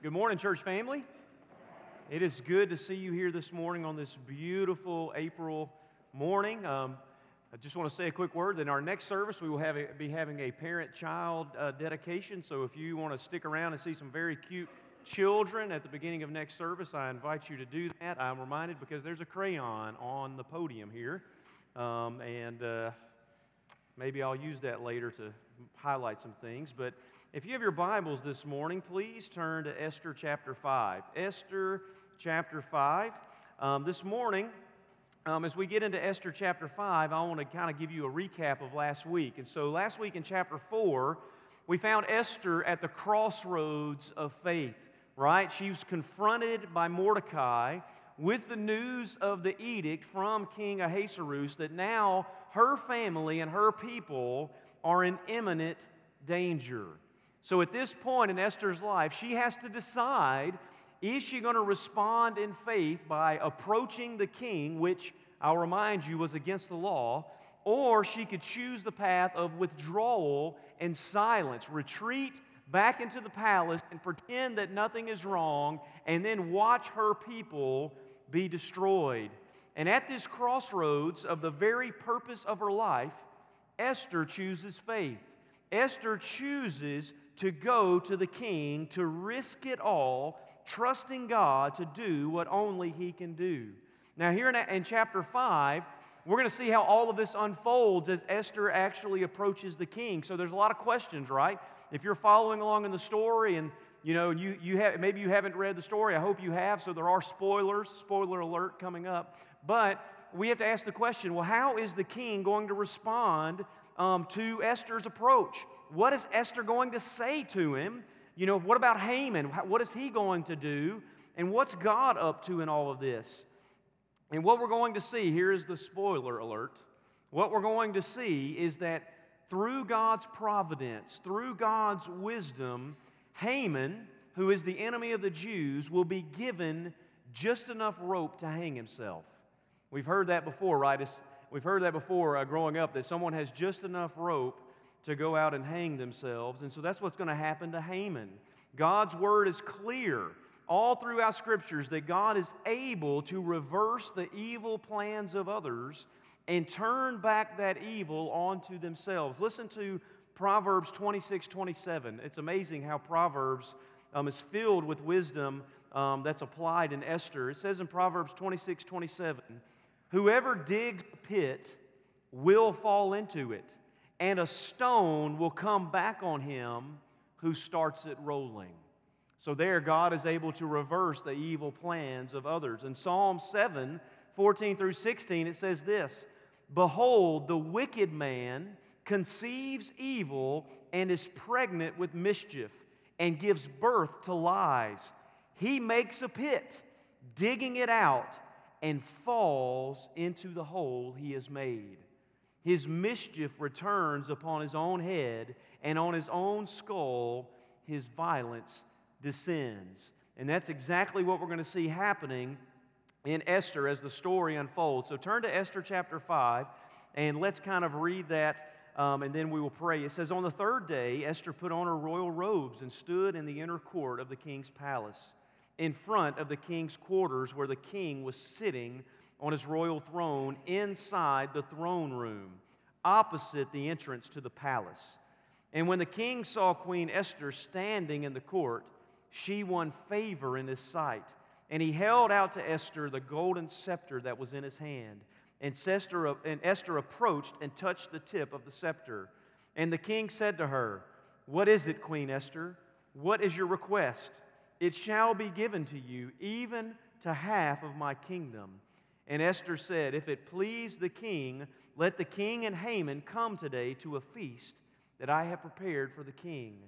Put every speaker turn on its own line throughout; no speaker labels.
Good morning, church family. It is good to see you here this morning on this beautiful April morning. Um, I just want to say a quick word. In our next service, we will have a, be having a parent child uh, dedication. So if you want to stick around and see some very cute children at the beginning of next service, I invite you to do that. I'm reminded because there's a crayon on the podium here. Um, and uh, maybe I'll use that later to highlight some things. But if you have your Bibles this morning, please turn to Esther chapter 5. Esther chapter 5. Um, this morning, um, as we get into Esther chapter 5, I want to kind of give you a recap of last week. And so, last week in chapter 4, we found Esther at the crossroads of faith, right? She was confronted by Mordecai with the news of the edict from King Ahasuerus that now her family and her people are in imminent danger. So at this point in Esther's life, she has to decide is she going to respond in faith by approaching the king, which I'll remind you was against the law, or she could choose the path of withdrawal and silence, retreat back into the palace and pretend that nothing is wrong, and then watch her people be destroyed. And at this crossroads of the very purpose of her life, Esther chooses faith. Esther chooses to go to the king to risk it all, trusting God to do what only he can do. Now, here in, in chapter 5, we're going to see how all of this unfolds as Esther actually approaches the king. So there's a lot of questions, right? If you're following along in the story and you know, you, you have, maybe you haven't read the story. I hope you have. So there are spoilers, spoiler alert coming up. But we have to ask the question well, how is the king going to respond um, to Esther's approach? What is Esther going to say to him? You know, what about Haman? What is he going to do? And what's God up to in all of this? And what we're going to see here is the spoiler alert. What we're going to see is that through God's providence, through God's wisdom, Haman, who is the enemy of the Jews, will be given just enough rope to hang himself. We've heard that before, right? It's, we've heard that before uh, growing up that someone has just enough rope to go out and hang themselves. And so that's what's going to happen to Haman. God's word is clear all throughout scriptures that God is able to reverse the evil plans of others and turn back that evil onto themselves. Listen to Proverbs 26 27. It's amazing how Proverbs um, is filled with wisdom um, that's applied in Esther. It says in Proverbs 26 27, Whoever digs a pit will fall into it and a stone will come back on him who starts it rolling. So, there, God is able to reverse the evil plans of others. In Psalm 7 14 through 16, it says this Behold, the wicked man conceives evil and is pregnant with mischief and gives birth to lies. He makes a pit, digging it out, and falls into the hole he has made. His mischief returns upon his own head, and on his own skull his violence descends. And that's exactly what we're going to see happening in Esther as the story unfolds. So turn to Esther chapter 5, and let's kind of read that, um, and then we will pray. It says, On the third day, Esther put on her royal robes and stood in the inner court of the king's palace, in front of the king's quarters where the king was sitting on his royal throne inside the throne room, opposite the entrance to the palace. And when the king saw Queen Esther standing in the court, she won favor in his sight. And he held out to Esther the golden scepter that was in his hand. And Esther, and Esther approached and touched the tip of the scepter. And the king said to her, What is it, Queen Esther? What is your request? It shall be given to you, even to half of my kingdom. And Esther said, If it please the king, let the king and Haman come today to a feast that I have prepared for the king.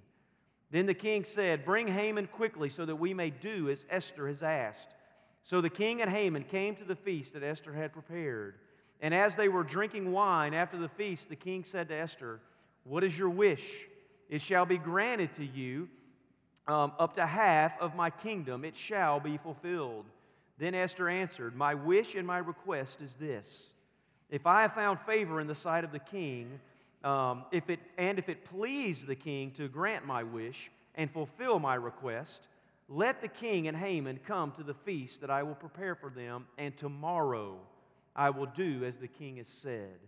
Then the king said, Bring Haman quickly so that we may do as Esther has asked. So the king and Haman came to the feast that Esther had prepared. And as they were drinking wine after the feast, the king said to Esther, What is your wish? It shall be granted to you um, up to half of my kingdom, it shall be fulfilled. Then Esther answered, My wish and my request is this If I have found favor in the sight of the king, um, if it, and if it please the king to grant my wish and fulfill my request, Let the king and Haman come to the feast that I will prepare for them, and tomorrow I will do as the king has said.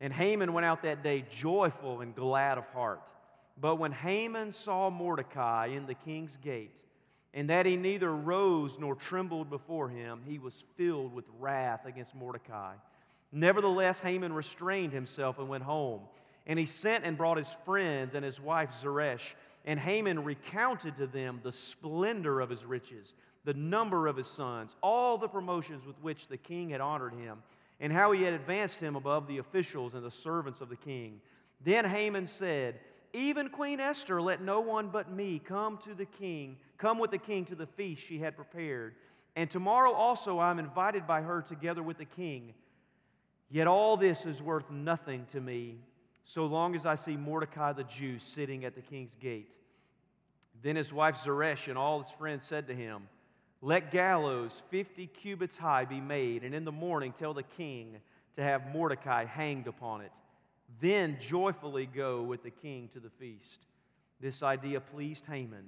And Haman went out that day joyful and glad of heart. But when Haman saw Mordecai in the king's gate, and that he neither rose nor trembled before him, he was filled with wrath against Mordecai. Nevertheless, Haman restrained himself and went home. And he sent and brought his friends and his wife Zeresh. And Haman recounted to them the splendor of his riches, the number of his sons, all the promotions with which the king had honored him, and how he had advanced him above the officials and the servants of the king. Then Haman said, Even Queen Esther, let no one but me come to the king, come with the king to the feast she had prepared. And tomorrow also I am invited by her together with the king. Yet all this is worth nothing to me so long as I see Mordecai the Jew sitting at the king's gate. Then his wife Zeresh and all his friends said to him, Let gallows 50 cubits high be made, and in the morning tell the king to have Mordecai hanged upon it. Then joyfully go with the king to the feast. This idea pleased Haman,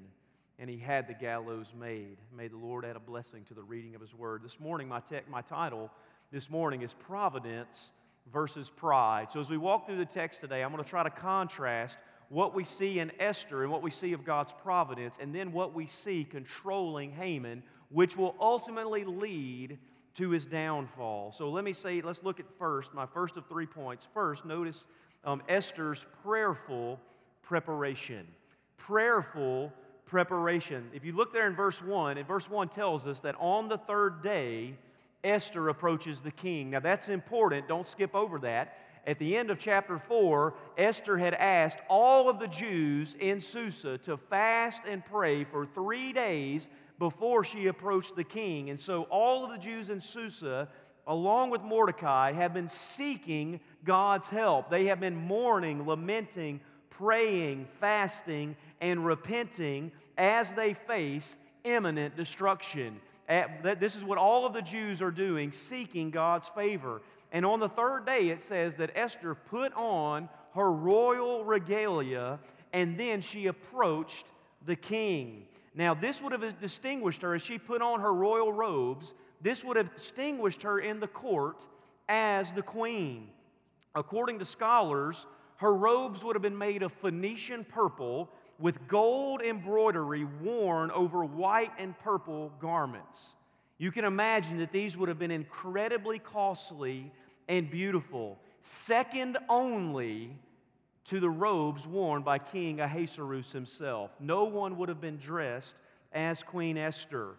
and he had the gallows made. May the Lord add a blessing to the reading of his word. This morning, my, te- my title this morning is Providence versus pride. So, as we walk through the text today, I'm going to try to contrast what we see in Esther and what we see of God's providence, and then what we see controlling Haman, which will ultimately lead to his downfall. So, let me say, let's look at first, my first of three points. First, notice um, Esther's prayerful preparation. Prayerful preparation. If you look there in verse 1, and verse 1 tells us that on the third day, Esther approaches the king. Now, that's important. Don't skip over that. At the end of chapter 4, Esther had asked all of the Jews in Susa to fast and pray for three days before she approached the king. And so, all of the Jews in Susa, along with Mordecai, have been seeking God's help. They have been mourning, lamenting, praying, fasting, and repenting as they face imminent destruction this is what all of the Jews are doing, seeking God's favor. And on the third day, it says that Esther put on her royal regalia and then she approached the king. Now, this would have distinguished her as she put on her royal robes, this would have distinguished her in the court as the queen. According to scholars, her robes would have been made of Phoenician purple with gold embroidery worn over white and purple garments. You can imagine that these would have been incredibly costly and beautiful, second only to the robes worn by King Ahasuerus himself. No one would have been dressed as Queen Esther.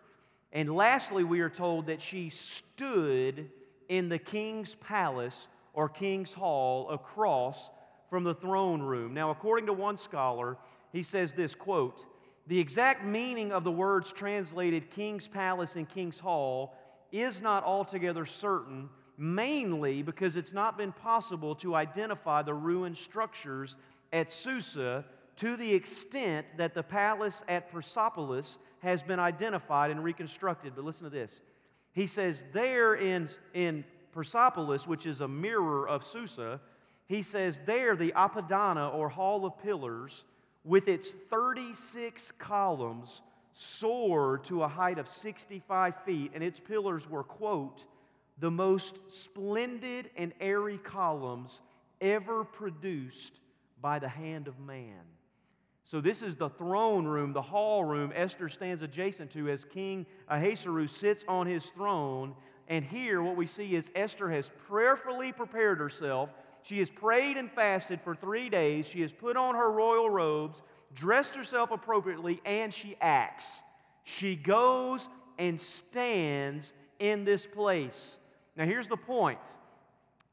And lastly, we are told that she stood in the king's palace or king's hall across from the throne room. Now, according to one scholar, he says this quote, the exact meaning of the words translated King's Palace and King's Hall is not altogether certain, mainly because it's not been possible to identify the ruined structures at Susa to the extent that the palace at Persepolis has been identified and reconstructed. But listen to this. He says, there in, in Persepolis, which is a mirror of Susa, he says, there the Apadana or Hall of Pillars with its 36 columns, soared to a height of 65 feet, and its pillars were, quote, the most splendid and airy columns ever produced by the hand of man. So, this is the throne room, the hall room Esther stands adjacent to as King Ahasuerus sits on his throne. And here, what we see is Esther has prayerfully prepared herself she has prayed and fasted for three days. She has put on her royal robes, dressed herself appropriately, and she acts. She goes and stands in this place. Now, here's the point.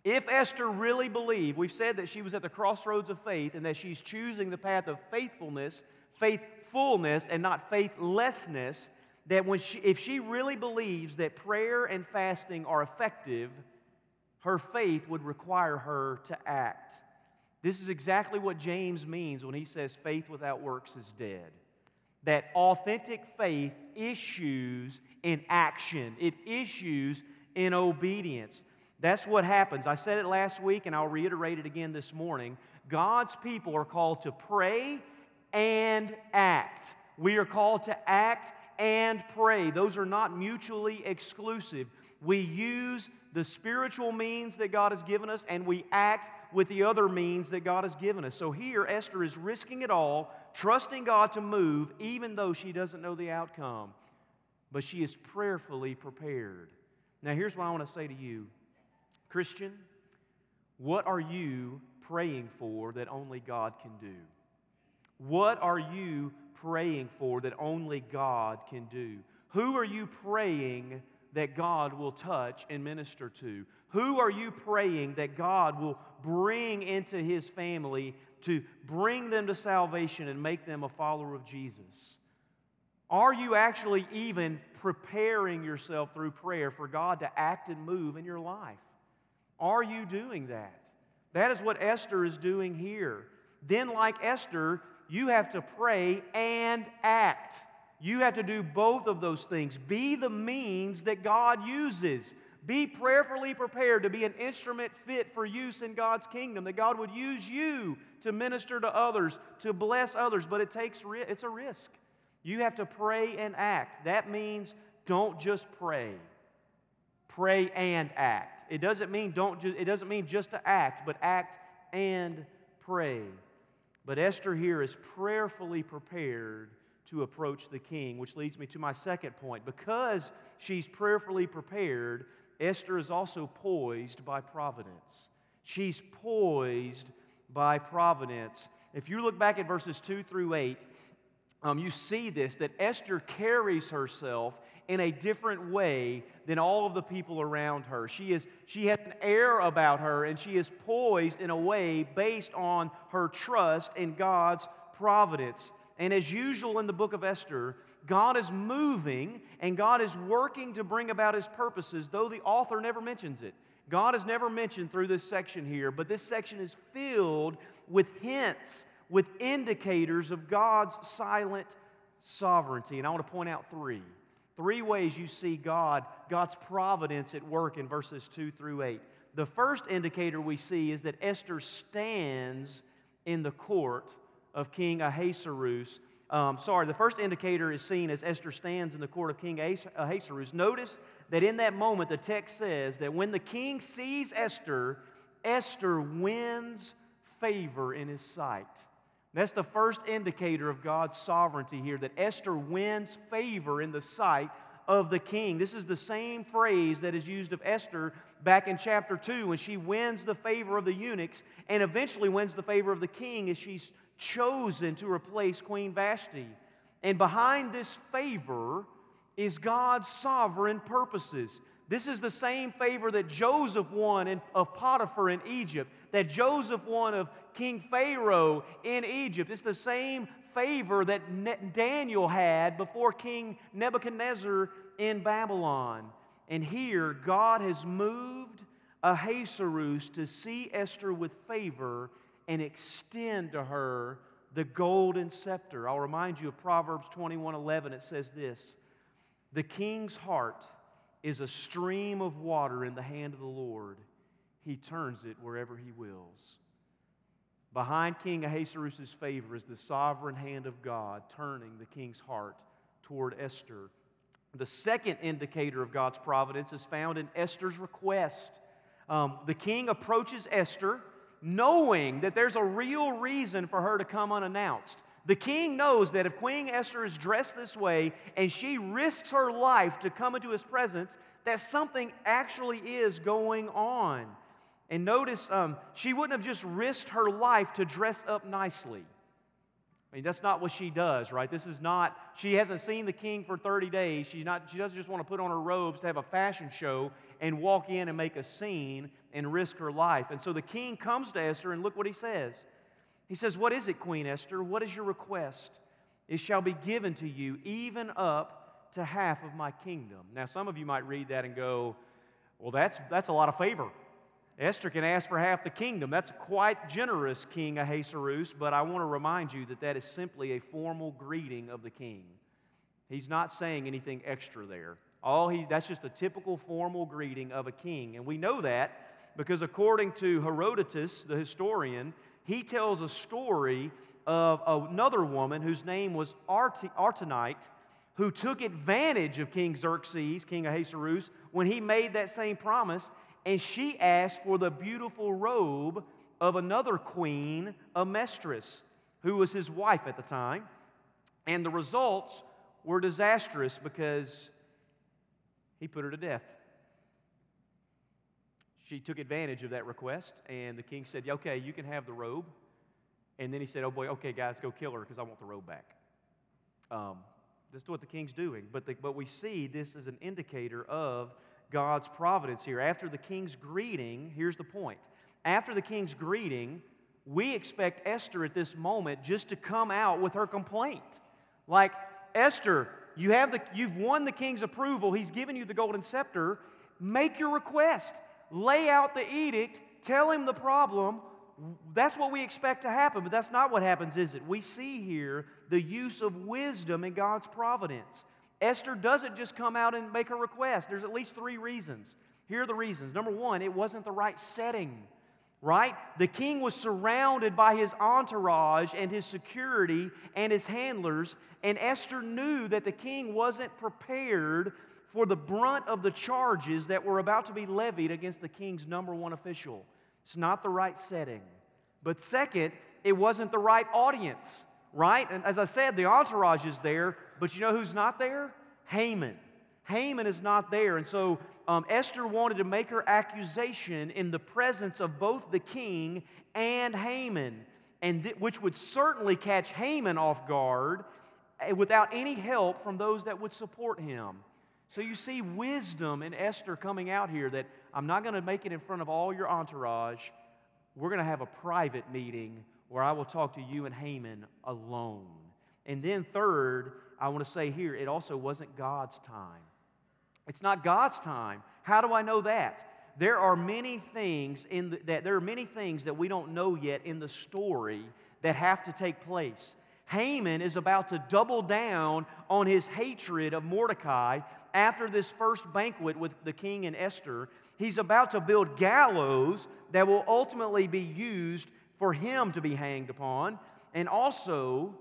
If Esther really believed, we've said that she was at the crossroads of faith and that she's choosing the path of faithfulness, faithfulness, and not faithlessness, that when she, if she really believes that prayer and fasting are effective, her faith would require her to act. This is exactly what James means when he says faith without works is dead. That authentic faith issues in action, it issues in obedience. That's what happens. I said it last week and I'll reiterate it again this morning. God's people are called to pray and act. We are called to act and pray. Those are not mutually exclusive. We use the spiritual means that God has given us and we act with the other means that God has given us. So here, Esther is risking it all, trusting God to move, even though she doesn't know the outcome. But she is prayerfully prepared. Now, here's what I want to say to you Christian, what are you praying for that only God can do? What are you praying for that only God can do? Who are you praying that God will touch and minister to? Who are you praying that God will bring into his family to bring them to salvation and make them a follower of Jesus? Are you actually even preparing yourself through prayer for God to act and move in your life? Are you doing that? That is what Esther is doing here. Then, like Esther, you have to pray and act. You have to do both of those things. Be the means that God uses. Be prayerfully prepared to be an instrument fit for use in God's kingdom, that God would use you to minister to others, to bless others, but it takes it's a risk. You have to pray and act. That means don't just pray. Pray and act. It doesn't mean don't just, it doesn't mean just to act, but act and pray. But Esther here is prayerfully prepared to approach the king, which leads me to my second point. Because she's prayerfully prepared, Esther is also poised by providence. She's poised by providence. If you look back at verses 2 through 8, um, you see this that Esther carries herself in a different way than all of the people around her. She, is, she has an air about her, and she is poised in a way based on her trust in God's providence. And as usual in the book of Esther, God is moving and God is working to bring about his purposes, though the author never mentions it. God is never mentioned through this section here, but this section is filled with hints, with indicators of God's silent sovereignty. And I want to point out three. Three ways you see God, God's providence at work in verses 2 through 8. The first indicator we see is that Esther stands in the court of King Ahasuerus. Um, sorry, the first indicator is seen as Esther stands in the court of King Ahasuerus. Notice that in that moment, the text says that when the king sees Esther, Esther wins favor in his sight. That's the first indicator of God's sovereignty here, that Esther wins favor in the sight of the king. This is the same phrase that is used of Esther back in chapter 2 when she wins the favor of the eunuchs and eventually wins the favor of the king as she's chosen to replace Queen Vashti. And behind this favor is God's sovereign purposes. This is the same favor that Joseph won in, of Potiphar in Egypt, that Joseph won of King Pharaoh in Egypt. It's the same favor that ne- Daniel had before King Nebuchadnezzar in Babylon. And here, God has moved Ahasuerus to see Esther with favor and extend to her the golden scepter. I'll remind you of Proverbs 21 11. It says this The king's heart is a stream of water in the hand of the Lord, he turns it wherever he wills. Behind King Ahasuerus' favor is the sovereign hand of God turning the king's heart toward Esther. The second indicator of God's providence is found in Esther's request. Um, the king approaches Esther knowing that there's a real reason for her to come unannounced. The king knows that if Queen Esther is dressed this way and she risks her life to come into his presence, that something actually is going on. And notice, um, she wouldn't have just risked her life to dress up nicely. I mean, that's not what she does, right? This is not, she hasn't seen the king for 30 days. She's not, she doesn't just want to put on her robes to have a fashion show and walk in and make a scene and risk her life. And so the king comes to Esther, and look what he says. He says, What is it, Queen Esther? What is your request? It shall be given to you, even up to half of my kingdom. Now, some of you might read that and go, Well, that's, that's a lot of favor. Esther can ask for half the kingdom. That's quite generous, King Ahasuerus, but I want to remind you that that is simply a formal greeting of the king. He's not saying anything extra there. All he, that's just a typical formal greeting of a king. And we know that because according to Herodotus, the historian, he tells a story of another woman whose name was Artaynte, who took advantage of King Xerxes, King Ahasuerus, when he made that same promise, and she asked for the beautiful robe of another queen, a Amestris, who was his wife at the time. And the results were disastrous because he put her to death. She took advantage of that request, and the king said, Okay, you can have the robe. And then he said, Oh boy, okay, guys, go kill her because I want the robe back. Um, that's what the king's doing. But, the, but we see this as an indicator of God's providence here. After the king's greeting, here's the point. After the king's greeting, we expect Esther at this moment just to come out with her complaint. Like, Esther, you have the, you've won the king's approval. He's given you the golden scepter. Make your request. Lay out the edict. Tell him the problem. That's what we expect to happen, but that's not what happens, is it? We see here the use of wisdom in God's providence. Esther doesn't just come out and make a request. There's at least three reasons. Here are the reasons. Number one, it wasn't the right setting right? The king was surrounded by his entourage and his security and his handlers, and Esther knew that the king wasn't prepared for the brunt of the charges that were about to be levied against the king's number one official. It's not the right setting. But second, it wasn't the right audience, right? And as I said, the entourage is there, but you know who's not there? Haman. Haman is not there. And so um, Esther wanted to make her accusation in the presence of both the king and Haman, and th- which would certainly catch Haman off guard eh, without any help from those that would support him. So you see wisdom in Esther coming out here that I'm not going to make it in front of all your entourage. We're going to have a private meeting where I will talk to you and Haman alone. And then, third, I want to say here, it also wasn't God's time. It's not God's time. How do I know that? There are many things in the, that there are many things that we don't know yet in the story that have to take place. Haman is about to double down on his hatred of Mordecai after this first banquet with the king and Esther. He's about to build gallows that will ultimately be used for him to be hanged upon. And also,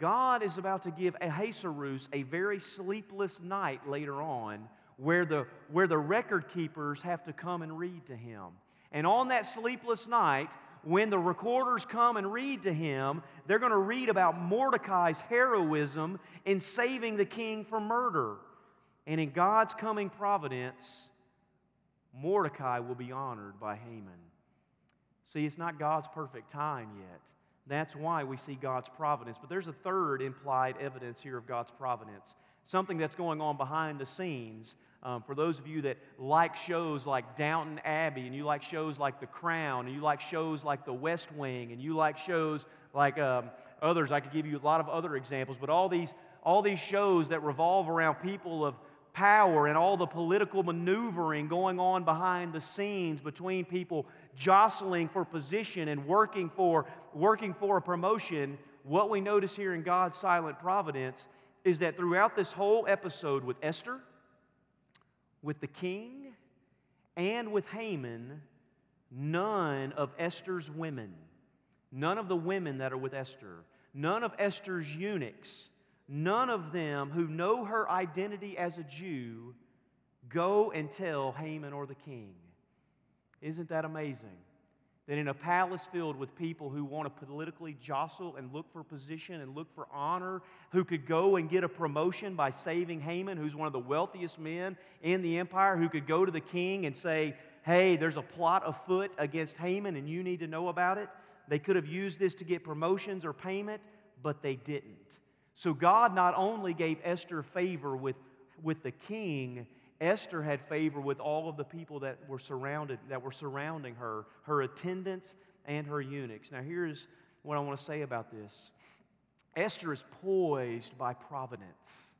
God is about to give Ahasuerus a very sleepless night later on where the, where the record keepers have to come and read to him. And on that sleepless night, when the recorders come and read to him, they're going to read about Mordecai's heroism in saving the king from murder. And in God's coming providence, Mordecai will be honored by Haman. See, it's not God's perfect time yet. That's why we see God's providence. But there's a third implied evidence here of God's providence something that's going on behind the scenes. Um, for those of you that like shows like Downton Abbey, and you like shows like The Crown, and you like shows like The West Wing, and you like shows like um, others, I could give you a lot of other examples, but all these, all these shows that revolve around people of power and all the political maneuvering going on behind the scenes between people jostling for position and working for, working for a promotion, what we notice here in God's silent providence is that throughout this whole episode with Esther, with the king, and with Haman, none of Esther's women, none of the women that are with Esther, none of Esther's eunuchs, none of them who know her identity as a Jew go and tell Haman or the king. Isn't that amazing? That in a palace filled with people who want to politically jostle and look for position and look for honor, who could go and get a promotion by saving Haman, who's one of the wealthiest men in the empire, who could go to the king and say, Hey, there's a plot afoot against Haman and you need to know about it. They could have used this to get promotions or payment, but they didn't. So God not only gave Esther favor with, with the king, Esther had favor with all of the people that were surrounded, that were surrounding her, her attendants and her eunuchs. Now, here's what I want to say about this Esther is poised by providence.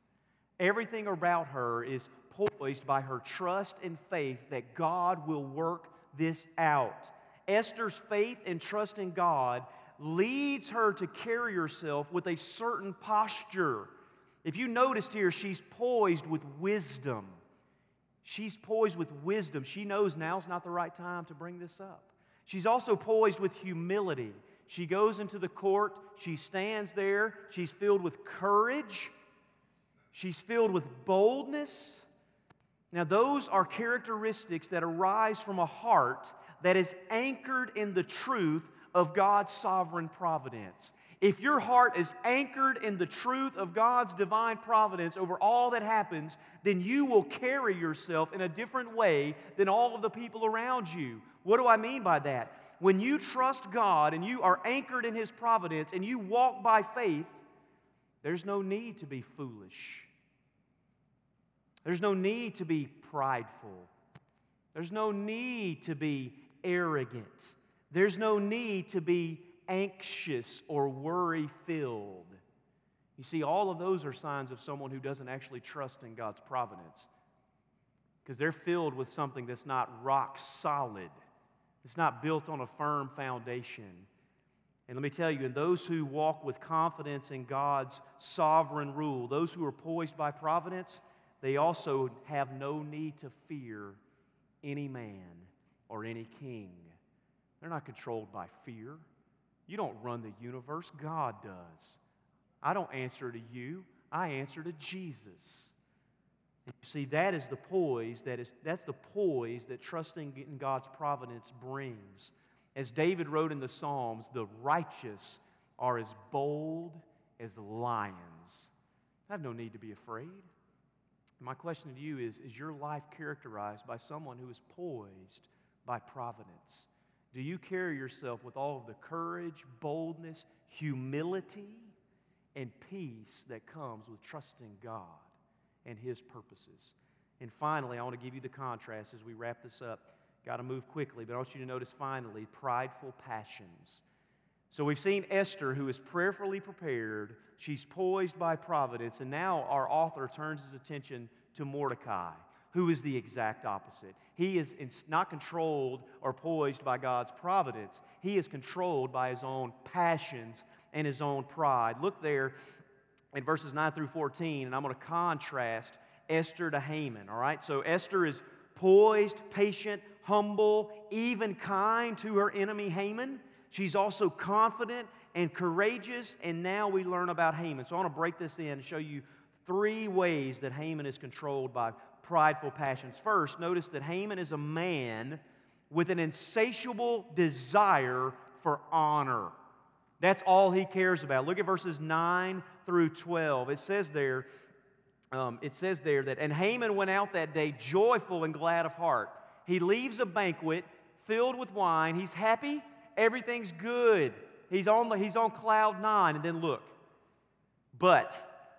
Everything about her is poised by her trust and faith that God will work this out. Esther's faith and trust in God leads her to carry herself with a certain posture. If you noticed here, she's poised with wisdom. She's poised with wisdom. She knows now's not the right time to bring this up. She's also poised with humility. She goes into the court, she stands there, she's filled with courage, she's filled with boldness. Now, those are characteristics that arise from a heart that is anchored in the truth of God's sovereign providence. If your heart is anchored in the truth of God's divine providence over all that happens, then you will carry yourself in a different way than all of the people around you. What do I mean by that? When you trust God and you are anchored in His providence and you walk by faith, there's no need to be foolish. There's no need to be prideful. There's no need to be arrogant. There's no need to be anxious or worry filled. You see, all of those are signs of someone who doesn't actually trust in God's providence because they're filled with something that's not rock solid, it's not built on a firm foundation. And let me tell you, and those who walk with confidence in God's sovereign rule, those who are poised by providence, they also have no need to fear any man or any king. They're not controlled by fear. You don't run the universe, God does. I don't answer to you, I answer to Jesus. And you see, that is the poise that is that's the poise that trusting in God's providence brings. As David wrote in the Psalms, the righteous are as bold as lions. I have no need to be afraid. My question to you is Is your life characterized by someone who is poised by providence? Do you carry yourself with all of the courage, boldness, humility, and peace that comes with trusting God and His purposes? And finally, I want to give you the contrast as we wrap this up. Got to move quickly, but I want you to notice finally prideful passions. So we've seen Esther, who is prayerfully prepared. She's poised by providence. And now our author turns his attention to Mordecai who is the exact opposite. He is not controlled or poised by God's providence, he is controlled by his own passions and his own pride. Look there in verses 9 through 14, and I'm going to contrast Esther to Haman, all right? So Esther is poised, patient, humble, even kind to her enemy Haman. She's also confident and courageous, and now we learn about Haman. So I want to break this in and show you three ways that Haman is controlled by prideful passions. First, notice that Haman is a man with an insatiable desire for honor. That's all he cares about. Look at verses 9 through 12. It says there, um, it says there that, and Haman went out that day joyful and glad of heart. He leaves a banquet filled with wine. He's happy. Everything's good. He's on, he's on cloud nine. And then look. But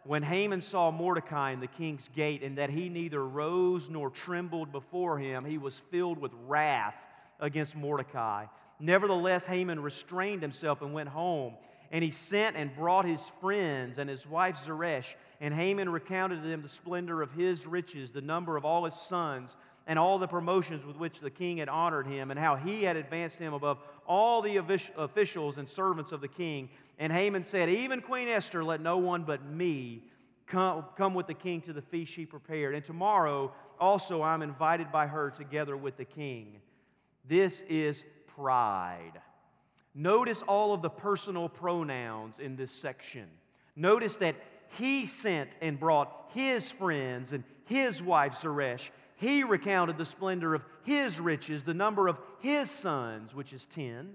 when Haman saw Mordecai in the king's gate, and that he neither rose nor trembled before him, he was filled with wrath against Mordecai. Nevertheless, Haman restrained himself and went home. And he sent and brought his friends and his wife Zeresh. And Haman recounted to them the splendor of his riches, the number of all his sons, and all the promotions with which the king had honored him, and how he had advanced him above all the officials and servants of the king. And Haman said, Even Queen Esther, let no one but me come, come with the king to the feast she prepared. And tomorrow also I'm invited by her together with the king. This is pride. Notice all of the personal pronouns in this section. Notice that he sent and brought his friends and his wife Zeresh he recounted the splendor of his riches, the number of his sons, which is 10,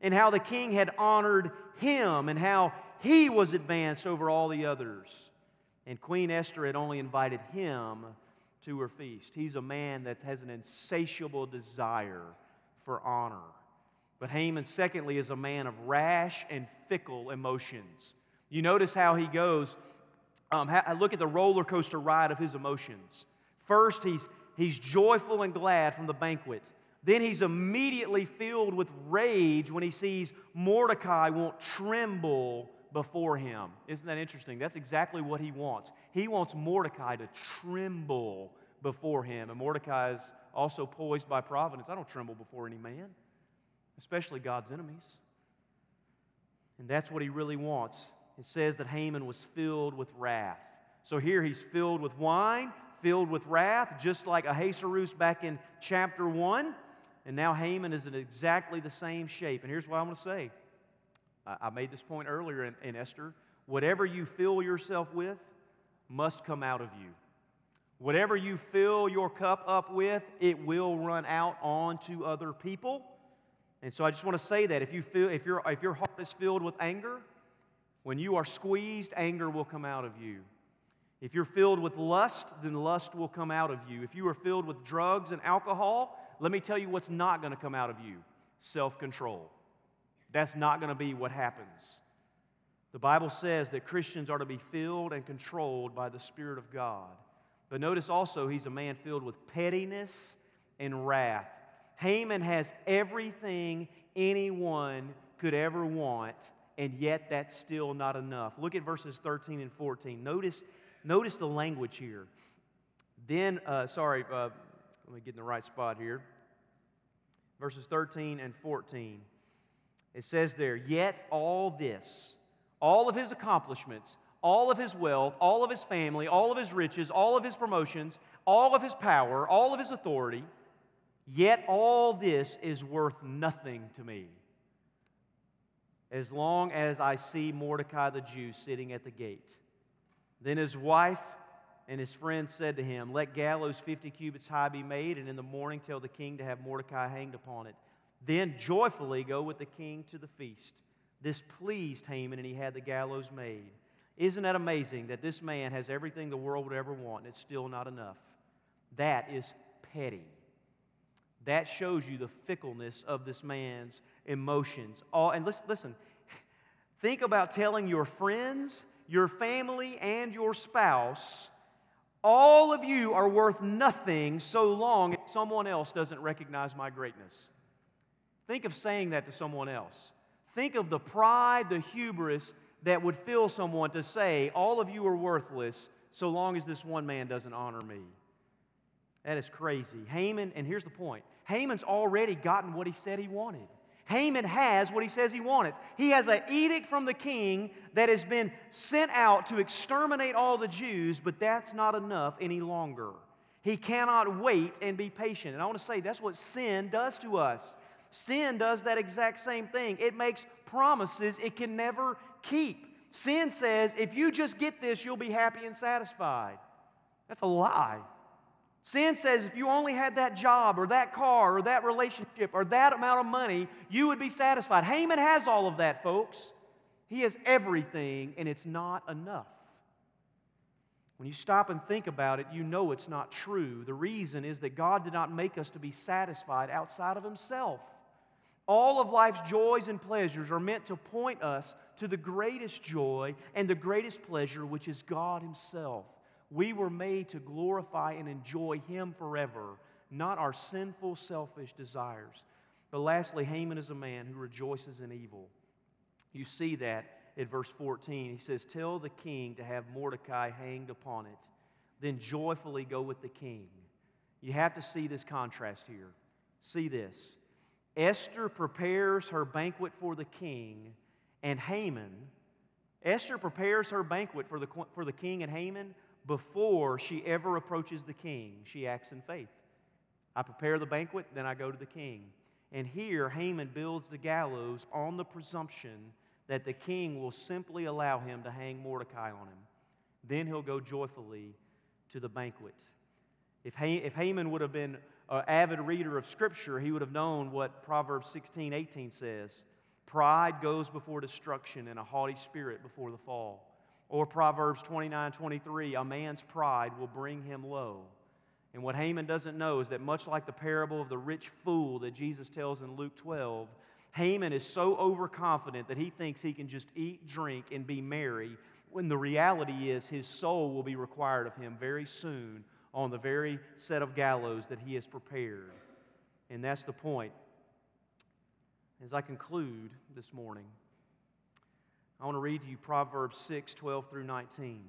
and how the king had honored him, and how he was advanced over all the others. And Queen Esther had only invited him to her feast. He's a man that has an insatiable desire for honor. But Haman, secondly, is a man of rash and fickle emotions. You notice how he goes. Um, look at the roller coaster ride of his emotions. First, he's, he's joyful and glad from the banquet. Then he's immediately filled with rage when he sees Mordecai won't tremble before him. Isn't that interesting? That's exactly what he wants. He wants Mordecai to tremble before him. And Mordecai is also poised by providence. I don't tremble before any man, especially God's enemies. And that's what he really wants. It says that Haman was filled with wrath. So here he's filled with wine, filled with wrath, just like Ahasuerus back in chapter 1. And now Haman is in exactly the same shape. And here's what I want to say I, made this point earlier in, in Esther. Whatever you fill yourself with must come out of you. Whatever you fill your cup up with, it will run out onto other people. And so I just want to say that if, you feel, if, your if your heart is filled with anger, when you are squeezed, anger will come out of you. If you're filled with lust, then lust will come out of you. If you are filled with drugs and alcohol, let me tell you what's not going to come out of you self control. That's not going to be what happens. The Bible says that Christians are to be filled and controlled by the Spirit of God. But notice also, he's a man filled with pettiness and wrath. Haman has everything anyone could ever want, and yet that's still not enough. Look at verses 13 and 14. Notice, notice the language here. Then, uh, sorry, uh, let me get in the right spot here. Verses 13 and 14. It says there, Yet all this, all of his accomplishments, all of his wealth, all of his family, all of his riches, all of his promotions, all of his power, all of his authority, yet all this is worth nothing to me. As long as I see Mordecai the Jew sitting at the gate. Then his wife and his friends said to him, Let gallows 50 cubits high be made, and in the morning tell the king to have Mordecai hanged upon it. Then joyfully go with the king to the feast. This pleased Haman, and he had the gallows made. Isn't that amazing that this man has everything the world would ever want, and it's still not enough? That is petty. That shows you the fickleness of this man's emotions. All, and listen, listen, think about telling your friends, your family, and your spouse all of you are worth nothing so long as someone else doesn't recognize my greatness. Think of saying that to someone else. Think of the pride, the hubris that would fill someone to say, All of you are worthless so long as this one man doesn't honor me. That is crazy. Haman, and here's the point Haman's already gotten what he said he wanted. Haman has what he says he wanted. He has an edict from the king that has been sent out to exterminate all the Jews, but that's not enough any longer. He cannot wait and be patient. And I want to say that's what sin does to us. Sin does that exact same thing. It makes promises it can never keep. Sin says, if you just get this, you'll be happy and satisfied. That's a lie. Sin says if you only had that job or that car or that relationship or that amount of money, you would be satisfied. Haman has all of that, folks. He has everything, and it's not enough. When you stop and think about it, you know it's not true. The reason is that God did not make us to be satisfied outside of Himself. All of life's joys and pleasures are meant to point us to the greatest joy and the greatest pleasure, which is God Himself. We were made to glorify and enjoy Him forever, not our sinful, selfish desires. But lastly, Haman is a man who rejoices in evil. You see that at verse 14. He says, Tell the king to have Mordecai hanged upon it, then joyfully go with the king. You have to see this contrast here. See this. Esther prepares her banquet for the king, and Haman, Esther prepares her banquet for the, for the king and Haman before she ever approaches the king, she acts in faith. I prepare the banquet, then I go to the king. And here, Haman builds the gallows on the presumption that the king will simply allow him to hang Mordecai on him. Then he'll go joyfully to the banquet. If, ha- if Haman would have been an avid reader of Scripture, he would have known what Proverbs 16 18 says Pride goes before destruction, and a haughty spirit before the fall. Or Proverbs 29 23, a man's pride will bring him low. And what Haman doesn't know is that, much like the parable of the rich fool that Jesus tells in Luke 12, Haman is so overconfident that he thinks he can just eat, drink, and be merry, when the reality is his soul will be required of him very soon on the very set of gallows that he has prepared. And that's the point. As I conclude this morning, I want to read to you Proverbs 6 12 through 19.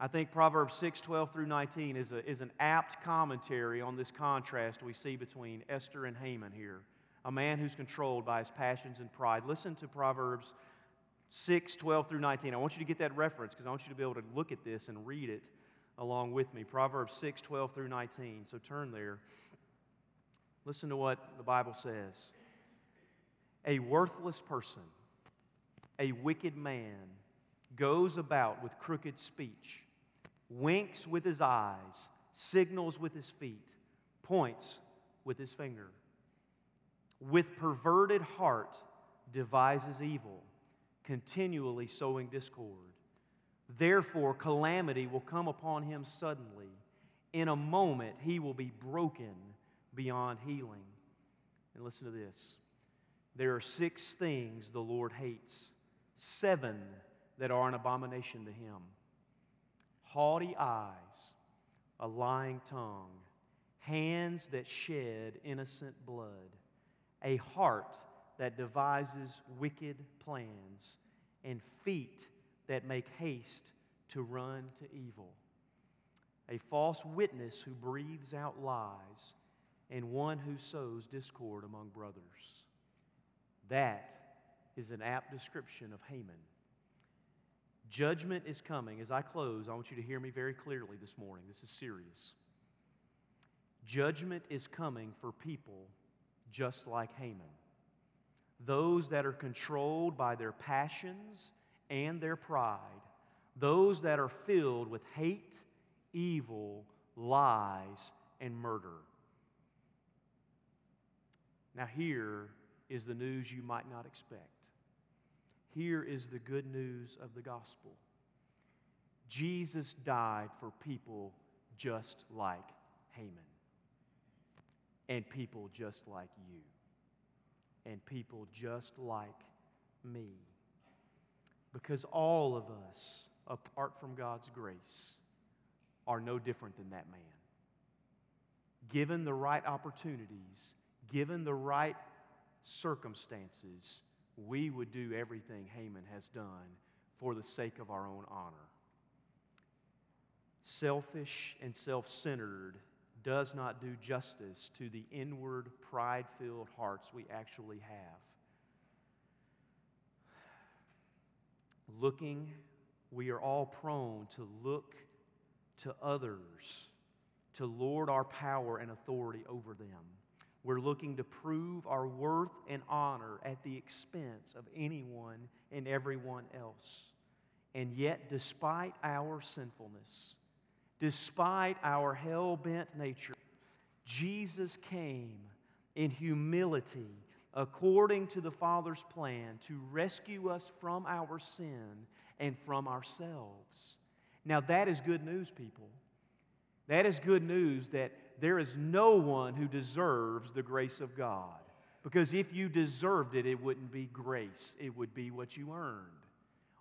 I think Proverbs 6 12 through 19 is, a, is an apt commentary on this contrast we see between Esther and Haman here. A man who's controlled by his passions and pride. Listen to Proverbs 6 12 through 19. I want you to get that reference because I want you to be able to look at this and read it along with me. Proverbs 6 12 through 19. So turn there. Listen to what the Bible says. A worthless person, a wicked man, goes about with crooked speech, winks with his eyes, signals with his feet, points with his finger. With perverted heart, devises evil, continually sowing discord. Therefore, calamity will come upon him suddenly. In a moment, he will be broken beyond healing. And listen to this there are six things the Lord hates, seven that are an abomination to him haughty eyes, a lying tongue, hands that shed innocent blood, a heart that devises wicked plans, and feet that make haste to run to evil. A false witness who breathes out lies, and one who sows discord among brothers. That is an apt description of Haman. Judgment is coming. As I close, I want you to hear me very clearly this morning. This is serious. Judgment is coming for people just like Haman those that are controlled by their passions and their pride, those that are filled with hate, evil, lies, and murder. Now, here is the news you might not expect. Here is the good news of the gospel Jesus died for people just like Haman and people just like you and people just like me. Because all of us, apart from God's grace, are no different than that man. Given the right opportunities, given the right circumstances, we would do everything Haman has done for the sake of our own honor. Selfish and self centered does not do justice to the inward, pride filled hearts we actually have. Looking, we are all prone to look to others to lord our power and authority over them. We're looking to prove our worth and honor at the expense of anyone and everyone else. And yet, despite our sinfulness, Despite our hell bent nature, Jesus came in humility according to the Father's plan to rescue us from our sin and from ourselves. Now, that is good news, people. That is good news that there is no one who deserves the grace of God. Because if you deserved it, it wouldn't be grace, it would be what you earned.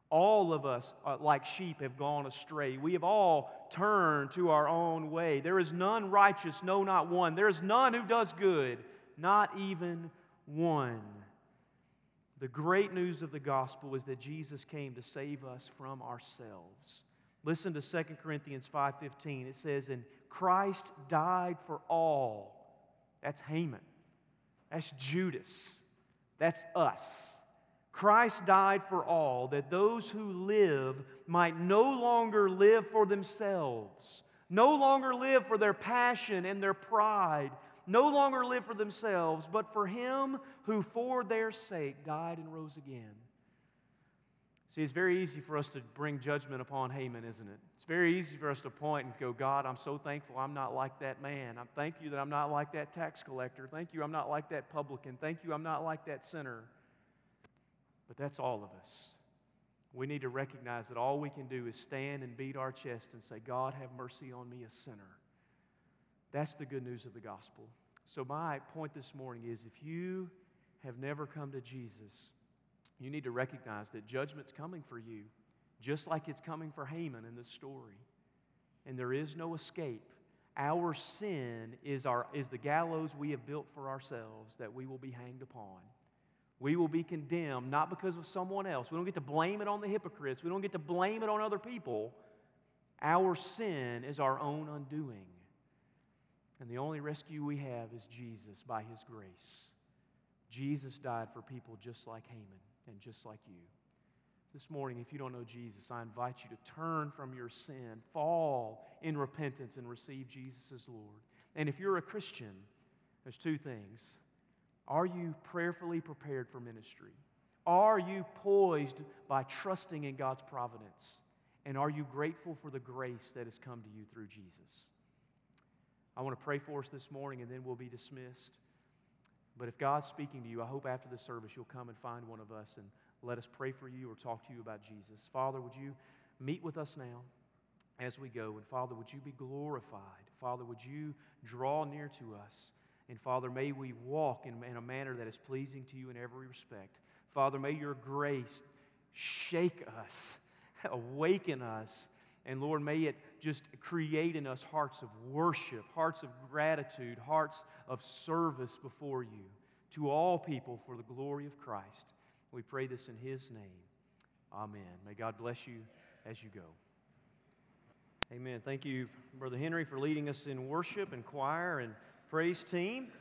All of us, uh, like sheep, have gone astray. We have all turned to our own way. There is none righteous, no, not one. There is none who does good, not even one. The great news of the gospel is that Jesus came to save us from ourselves. Listen to 2 Corinthians 5:15. It says, "And Christ died for all." That's Haman. That's Judas. That's us. Christ died for all, that those who live might no longer live for themselves, no longer live for their passion and their pride, no longer live for themselves, but for Him who for their sake died and rose again. See, it's very easy for us to bring judgment upon Haman, isn't it? It's very easy for us to point and go, God, I'm so thankful I'm not like that man. I thank you that I'm not like that tax collector. Thank you I'm not like that publican. Thank you I'm not like that sinner. But that's all of us. We need to recognize that all we can do is stand and beat our chest and say, God, have mercy on me, a sinner. That's the good news of the gospel. So, my point this morning is if you have never come to Jesus, you need to recognize that judgment's coming for you, just like it's coming for Haman in this story. And there is no escape. Our sin is, our, is the gallows we have built for ourselves that we will be hanged upon we will be condemned not because of someone else. We don't get to blame it on the hypocrites, we don't get to blame it on other people. Our sin is our own undoing. And the only rescue we have is Jesus by his grace. Jesus died for people just like Haman and just like you. This morning, if you don't know Jesus, I invite you to turn from your sin, fall in repentance, and receive Jesus as Lord. And if you're a Christian, There's two things. Are you prayerfully prepared for ministry? Are you poised by trusting in God's providence? And are you grateful for the grace that has come to you through Jesus? I want to pray for us this morning and then we'll be dismissed. But if God's speaking to you, I hope after the service you'll come and find one of us and let us pray for you or talk to you about Jesus. Father, would you meet with us now as we go? And Father, would you be glorified? Father, would you draw near to us? And Father, may we walk in, in a manner that is pleasing to you in every respect. Father, may your grace shake us, awaken us, and Lord, may it just create in us hearts of worship, hearts of gratitude, hearts of service before you to all people for the glory of Christ. We pray this in His name. Amen. May God bless you as you go. Amen. Thank you, Brother Henry, for leading us in worship and choir and praise team.